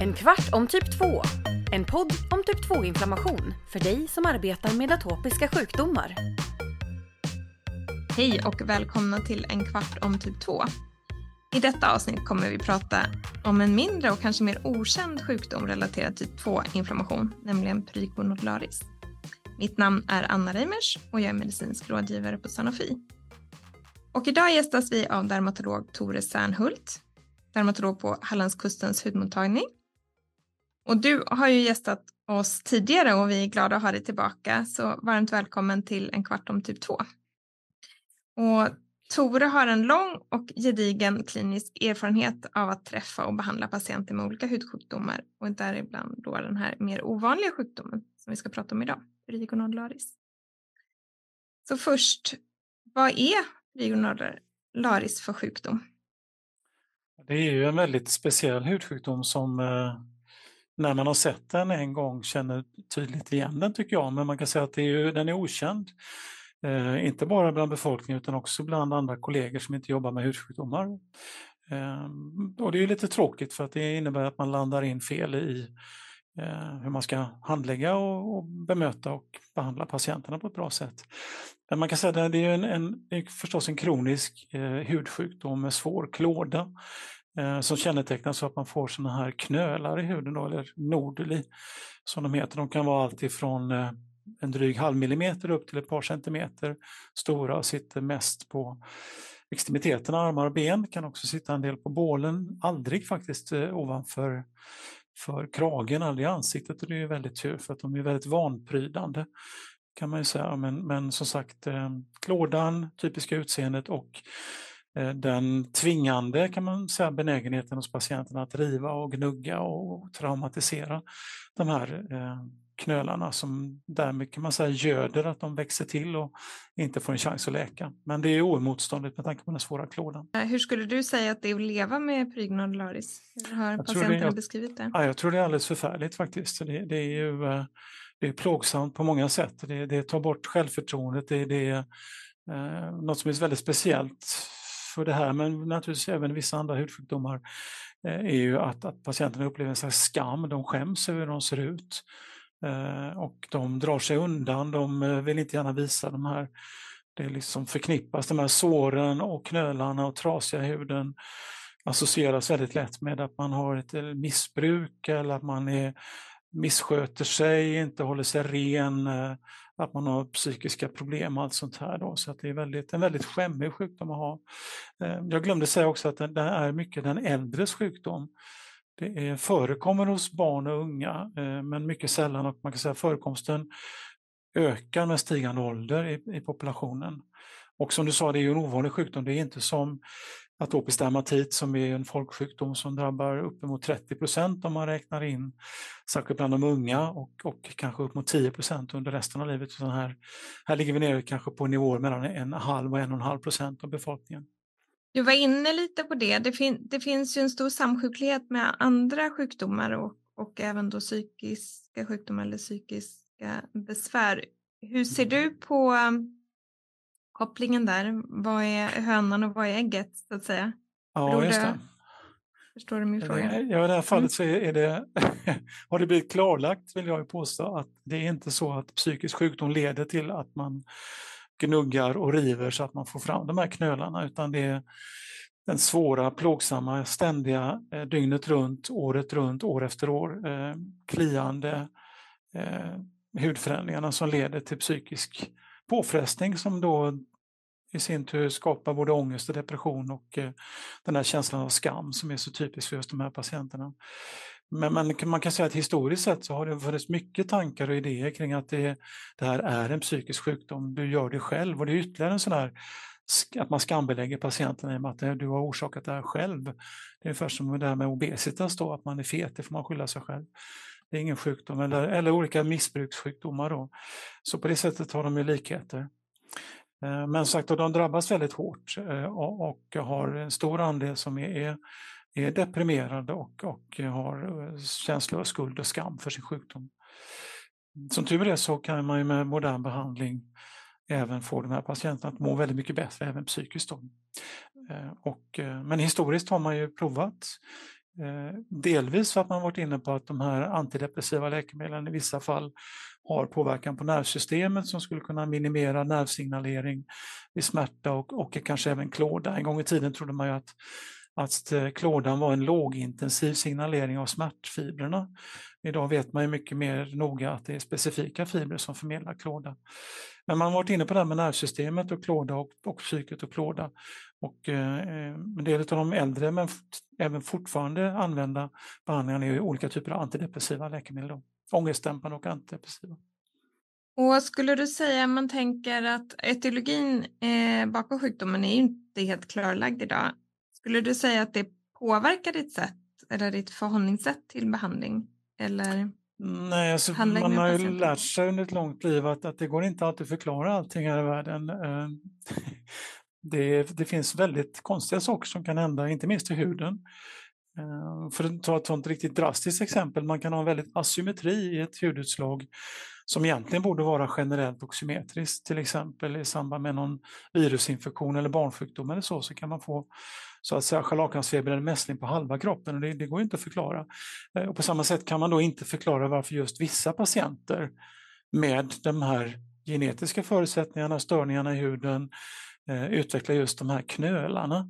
En kvart om typ 2. En podd om typ 2-inflammation för dig som arbetar med atopiska sjukdomar. Hej och välkomna till en kvart om typ 2. I detta avsnitt kommer vi prata om en mindre och kanske mer okänd sjukdom relaterad till typ 2-inflammation, nämligen prygonodularis. Mitt namn är Anna Reimers och jag är medicinsk rådgivare på Sanofi. Och idag gästas vi av dermatolog Tore Särnhult, dermatolog på Hallandskustens hudmottagning. Och du har ju gästat oss tidigare och vi är glada att ha dig tillbaka, så varmt välkommen till en kvart om typ 2. Och Tore har en lång och gedigen klinisk erfarenhet av att träffa och behandla patienter med olika hudsjukdomar och däribland då den här mer ovanliga sjukdomen som vi ska prata om idag, perigonodularis. Så först, vad är perigonodularis för sjukdom? Det är ju en väldigt speciell hudsjukdom som eh, när man har sett den en gång känner tydligt igen den tycker jag, men man kan säga att det är ju, den är okänd. Eh, inte bara bland befolkningen utan också bland andra kollegor som inte jobbar med hudsjukdomar. Eh, och det är lite tråkigt för att det innebär att man landar in fel i Eh, hur man ska handlägga och, och, bemöta och behandla patienterna på ett bra sätt. Men man kan säga att det är, en, en, det är förstås en kronisk eh, hudsjukdom med svår klåda eh, som kännetecknas av att man får sådana här knölar i huden, då, eller noduli som de heter. De kan vara alltifrån eh, en dryg halv millimeter upp till ett par centimeter stora och sitter mest på extremiteterna, armar och ben, kan också sitta en del på bålen, aldrig faktiskt eh, ovanför för kragen, aldrig i ansiktet och det är väldigt tur för att de är väldigt vanprydande kan man ju säga. Men, men som sagt, eh, klådan, typiska utseendet och eh, den tvingande kan man säga benägenheten hos patienterna att riva och gnugga och traumatisera de här eh, knölarna som därmed kan man säga göder att de växer till och inte får en chans att läka. Men det är oemotståndligt med tanke på den svåra klådan. Hur skulle du säga att det är att leva med prygnodullaris? Hur har jag patienterna jag, beskrivit det? Ja, jag tror det är alldeles förfärligt faktiskt. Det, det är ju det är plågsamt på många sätt. Det, det tar bort självförtroendet. Det, det är eh, något som är väldigt speciellt för det här, men naturligtvis även vissa andra hudsjukdomar, eh, är ju att, att patienterna upplever en slags skam. De skäms över hur de ser ut. Eh, och de drar sig undan, de eh, vill inte gärna visa de här, det liksom förknippas, de här såren och knölarna och trasiga huden associeras väldigt lätt med att man har ett eh, missbruk eller att man är, missköter sig, inte håller sig ren, att man har psykiska problem och allt sånt här. Då. Så att det är väldigt, en väldigt skämmig sjukdom att ha. Jag glömde säga också att det är mycket den äldres sjukdom. Det är, förekommer hos barn och unga, eh, men mycket sällan och man kan säga förekomsten ökar med stigande ålder i, i populationen. Och som du sa, det är ju en ovanlig sjukdom. Det är inte som atopisk dermatit som är en folksjukdom som drabbar uppemot 30 procent om man räknar in, särskilt bland de unga och, och kanske upp mot 10 procent under resten av livet. Så här, här ligger vi nere kanske på nivåer mellan en halv och en och en halv procent av befolkningen. Du var inne lite på det. Det, fin det finns ju en stor samsjuklighet med andra sjukdomar och, och även då psykiska sjukdomar eller psykiska besvär. Hur ser du på um, kopplingen där? Vad är hönan och vad är ägget så att säga? Ja, just det. Förstår du min fråga? Ja, i det här fallet mm. så är det, har det blivit klarlagt vill jag påstå att det är inte så att psykisk sjukdom leder till att man gnuggar och river så att man får fram de här knölarna utan det är den svåra, plågsamma, ständiga, eh, dygnet runt, året runt, år efter år, eh, kliande eh, hudförändringarna som leder till psykisk påfrestning som då i sin tur skapar både ångest och depression och eh, den här känslan av skam som är så typisk för just de här patienterna. Men man, man kan säga att historiskt sett så har det funnits mycket tankar och idéer kring att det, det här är en psykisk sjukdom, du gör det själv och det är ytterligare en sån här att man skambelägger patienten i och med att du har orsakat det här själv. Det är ungefär som det här med obesitas då, att man är fet, det får man skylla sig själv. Det är ingen sjukdom, eller, eller olika missbrukssjukdomar då. Så på det sättet har de ju likheter. Eh, men sagt, de drabbas väldigt hårt eh, och har en stor andel som är är deprimerade och, och har eh, känslor av skuld och skam för sin sjukdom. Som tur är så kan man ju med modern behandling även få de här patienterna att må väldigt mycket bättre, även psykiskt. Då. Eh, och, eh, men historiskt har man ju provat Delvis för att man varit inne på att de här antidepressiva läkemedlen i vissa fall har påverkan på nervsystemet som skulle kunna minimera nervsignalering vid smärta och, och kanske även klåda. En gång i tiden trodde man ju att, att eh, klådan var en lågintensiv signalering av smärtfibrerna. Idag vet man ju mycket mer noga att det är specifika fibrer som förmedlar klåda. Men man har varit inne på det här med nervsystemet och klåda och, och psyket och klåda. Och, eh, en del av de äldre men även fortfarande använda behandlingarna är olika typer av antidepressiva läkemedel. Då ångestdämpande och antidepressiva. Och skulle du säga, man tänker att etiologin eh, bakom sjukdomen är ju inte helt klarlagd idag. Skulle du säga att det påverkar ditt sätt eller ditt förhållningssätt till behandling? Eller Nej, alltså, man har ju lärt sig under ett långt liv att, att det går inte alltid att förklara allting här i världen. Eh, det, det finns väldigt konstiga saker som kan hända, inte minst i huden. Eh, för att ta ett sånt riktigt drastiskt exempel, man kan ha en väldigt asymmetri i ett hudutslag som egentligen borde vara generellt och symmetriskt. Till exempel i samband med någon virusinfektion eller barnsjukdom eller så, så kan man få så att säga scharlakansfeber eller mässling på halva kroppen och det, det går inte att förklara. Eh, och på samma sätt kan man då inte förklara varför just vissa patienter med de här genetiska förutsättningarna, störningarna i huden, eh, utvecklar just de här knölarna.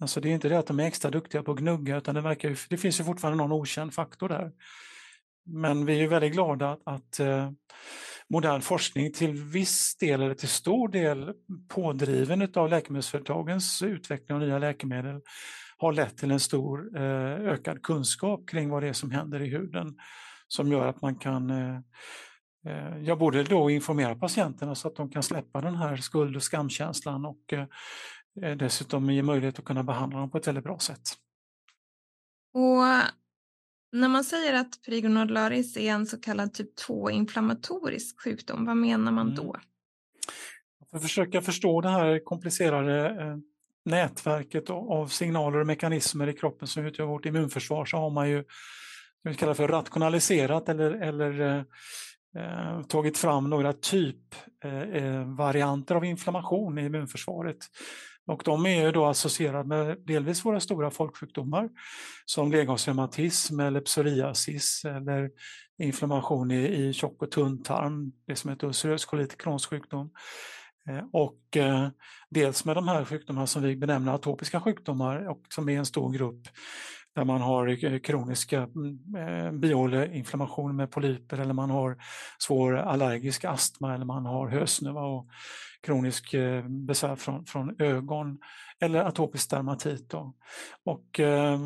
Alltså det är inte det att de är extra duktiga på att gnugga utan det, verkar, det finns ju fortfarande någon okänd faktor där. Men vi är väldigt glada att, att eh, modern forskning till viss del eller till stor del pådriven av läkemedelsföretagens utveckling av nya läkemedel har lett till en stor eh, ökad kunskap kring vad det är som händer i huden som gör att man kan eh, eh, jag borde då informera patienterna så att de kan släppa den här skuld och skamkänslan och dessutom ge möjlighet att kunna behandla dem på ett väldigt bra sätt. Och när man säger att perigonodularis är en så kallad typ 2-inflammatorisk sjukdom, vad menar man mm. då? För att försöka förstå det här komplicerade eh, nätverket av signaler och mekanismer i kroppen som utgör vårt immunförsvar så har man ju vi kallar för rationaliserat eller, eller eh, eh tagit fram några typvarianter eh, av inflammation i immunförsvaret. Och de är ju då associerade med delvis våra stora folksjukdomar som ledgångsreumatism eller psoriasis eller inflammation i, i tjock och tunntarm, det som heter ulcerös kolit, Crohns sjukdom. Eh, och eh, dels med de här sjukdomarna som vi benämner atopiska sjukdomar och som är en stor grupp där man har eh, kroniska mm, eh, med polyper eller man har svår allergisk astma eller man har hösnuva och kronisk eh, besvär från, från ögon eller atopisk dermatit. Då. Och, eh,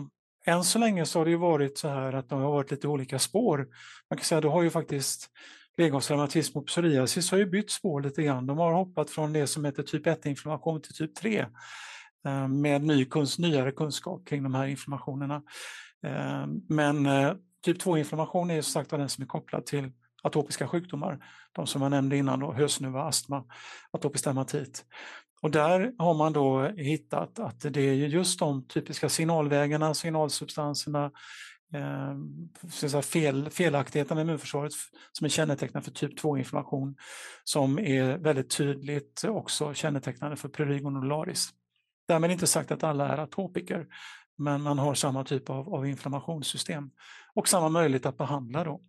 än så länge så har det ju varit så här att de har varit lite olika spår. Man kan säga att det har ju faktiskt ledgångsreumatism och psoriasis har ju bytt spår lite grann. De har hoppat från det som heter typ 1-inflammation till typ 3 eh, med ny kunsk, nyare kunskap kring de här inflammationerna. Eh, men eh, typ 2-inflammation är som sagt den som är kopplad till atopiska sjukdomar. De som jag nämnde innan, då, hösnuva, astma, atopisk dermatit. Och där har man då hittat att det är just de typiska signalvägarna, signalsubstanserna, eh, fel, felaktigheterna i immunförsvaret som är kännetecknande för typ 2-inflammation som är väldigt tydligt också kännetecknande för prurigo nodularis. Därmed inte sagt att alla är atopiker, men man har samma typ av, av inflammationssystem och samma möjlighet att behandla. Då.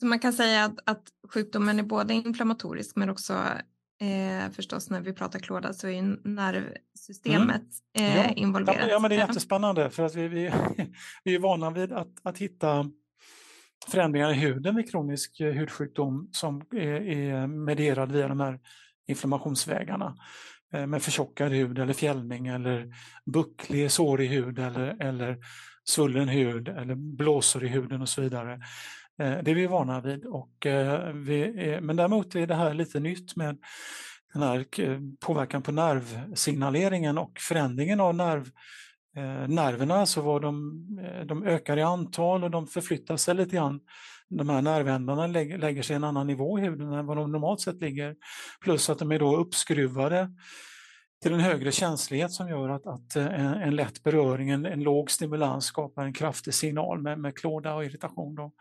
Så man kan säga att, att sjukdomen är både inflammatorisk men också eh, förstås när vi pratar klåda så är nervsystemet mm. eh, ja. involverat. Ja, men det är jättespännande för att vi, vi, vi är vana vid att, att hitta förändringar i huden vid kronisk eh, hudsjukdom som är, är medierad via de här inflammationsvägarna eh, med förtjockad hud eller fjällning eller bucklig sårig hud eller, eller svullen hud eller blåsor i huden och så vidare. Eh, det är vi vana vid. Och eh, vi är, men däremot är det här lite nytt med den här eh, påverkan på nervsignaleringen och förändringen av nerv, nerverna, Så var de, de ökar i antal och de förflyttar sig lite grann. De här nervändarna lägger, lägger sig en annan nivå i huden än vad de normalt sett ligger. Plus att de är då uppskruvade till en högre känslighet som gör att, att en, en lätt beröring, en, en låg stimulans skapar en kraftig signal med, med klåda och irritation. Då.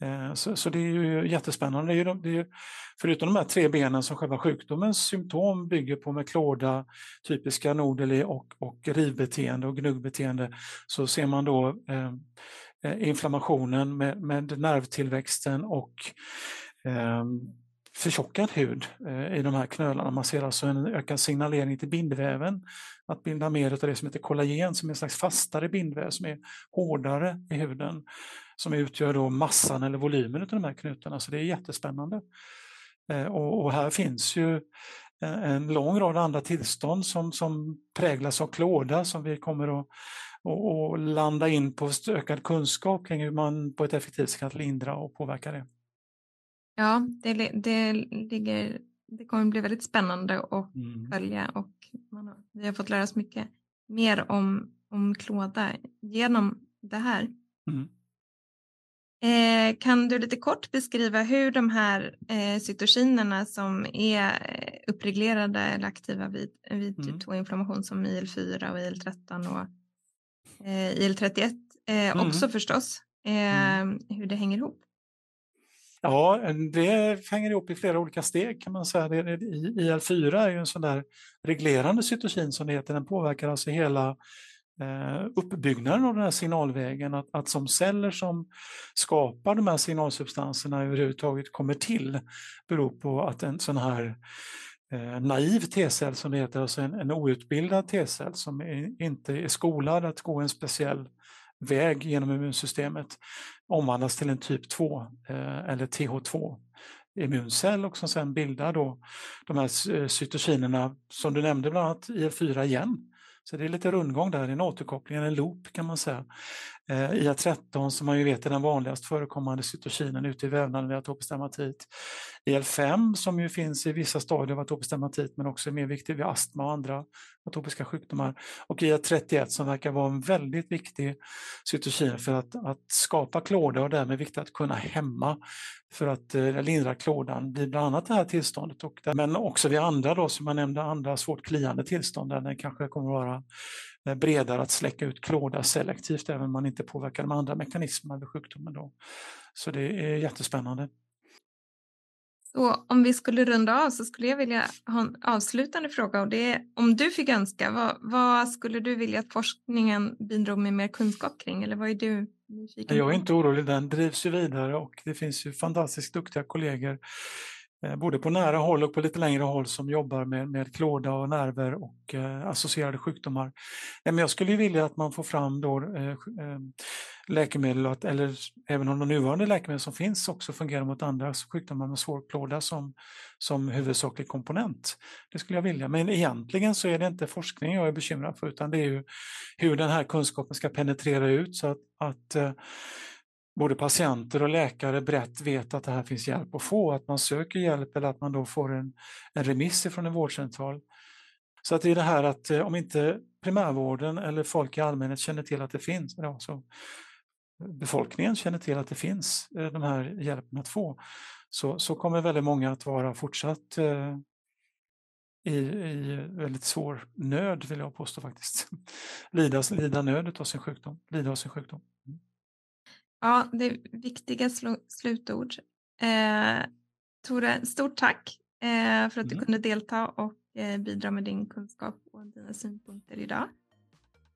Eh, så, så, det är ju jättespännande. Det är ju, det är, förutom de här tre benen som själva sjukdomens symptom bygger på med klåda, typiska nodeli och, och rivbeteende och gnuggbeteende så ser man då eh, eh inflammationen med, med nervtillväxten och eh, förtjockad hud eh, i de här knölarna. Man ser alltså en ökad signalering till bindväven att binda mer av det som heter kollagen som är en slags fastare bindväv som är hårdare i huden som utgör då massan eller volymen av de här knutarna. Så det är jättespännande. Eh, och, och här finns ju eh, en lång rad andra tillstånd som, som präglas av klåda som vi kommer att och, och landa in på ökad kunskap kring hur man på ett effektivt sätt kan lindra och påverka det. Ja, det, det, ligger, det kommer bli väldigt spännande att mm. följa och man, vi har fått lära oss mycket mer om, om klåda genom det här. Mm. Eh, kan du lite kort beskriva hur de här eh, cytokinerna som är eh, uppreglerade eller aktiva vid, vid typ mm. 2-inflammation som IL-4 och IL-13 och eh, IL-31 eh, mm. också förstås, mm. Eh, hur det hänger ihop? Ja, det hänger ihop i flera olika steg kan man säga. IL-4 är ju en sån där reglerande cytokin som det heter. Den påverkar alltså hela eh, uppbyggnaden av den här signalvägen. Att, att som celler som skapar de här signalsubstanserna överhuvudtaget kommer till beror på att en sån här eh, naiv T-cell som det heter, alltså en, en outbildad T-cell som är, inte är skolad att gå en speciell väg genom immunsystemet omvandlas till en typ 2 eh, eller TH2 immuncell och som sen bildar då de här cytokinerna som du nämnde bland annat IL4 igen så det är lite rundgång där, en återkoppling, en loop kan man säga. Eh, IA13 som man ju vet är den vanligast förekommande cytokinen ute i vävnaden vid atopisk dermatit. IL5 som ju finns i vissa stadier av atopisk dermatit men också är mer viktig vid astma och andra atopiska sjukdomar. Och IA31 som verkar vara en väldigt viktig cytokin för att, att skapa klåda och därmed viktigt att kunna hämma för att eh, lindra klådan vid bland annat det här tillståndet. Och där, men också vid andra, då, som jag nämnde, andra svårt kliande tillstånd där den kanske kommer att vara bredare att släcka ut klåda selektivt även om man inte påverkar de andra mekanismerna vid sjukdomen. Då. Så det är jättespännande. Så om vi skulle runda av så skulle jag vilja ha en avslutande fråga och det är om du fick önska, vad, vad skulle du vilja att forskningen bidrog med mer kunskap kring eller vad är du nyfiken Jag är inte orolig, den drivs ju vidare och det finns ju fantastiskt duktiga kollegor Eh, Eh, både på nära håll och på lite längre håll som jobbar med, med klåda och nerver och eh, associerade sjukdomar. Men jag skulle vilja att man får fram då, eh, eh, läkemedel, att, eller även om de nuvarande läkemedel som finns också fungerar mot andra sjukdomar med svår klåda som, som huvudsaklig komponent. Det skulle jag vilja, men egentligen så är det inte forskning jag är bekymrad för utan det är ju hur den här kunskapen ska penetrera ut så att, att eh, både patienter och läkare brett vet att det här finns hjälp att få, att man söker hjälp eller att man då får en, en remiss från en vårdcentral. Så att det är det här att eh, om inte primärvården eller folk i allmänhet känner till att det finns, ja, så befolkningen känner till att det finns eh, de här hjälpen att få, så, så kommer väldigt många att vara fortsatt eh, i, i väldigt svår nöd, vill jag påstå faktiskt. Lida, lida nöd av sin sjukdom. Lida av sin sjukdom. Ja, det är viktiga sl slutord. Eh, Tore, stort tack eh, för att du mm. kunde delta och eh, bidra med din kunskap och dina synpunkter idag.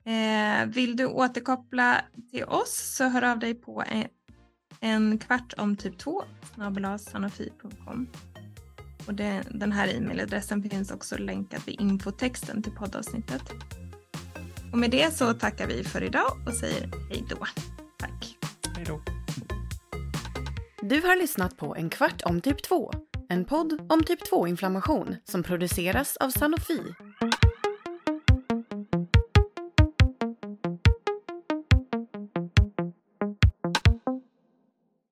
Eh, vill du återkoppla till oss så hör av dig på en, en kvart om typ 2 sanofi.com. Och det, den här e-mailadressen finns också länkad i infotexten till poddavsnittet. Och med det så tackar vi för idag och säger hej då. Hej då. Du har lyssnat på En kvart om typ 2. En podd om typ 2-inflammation som produceras av Sanofi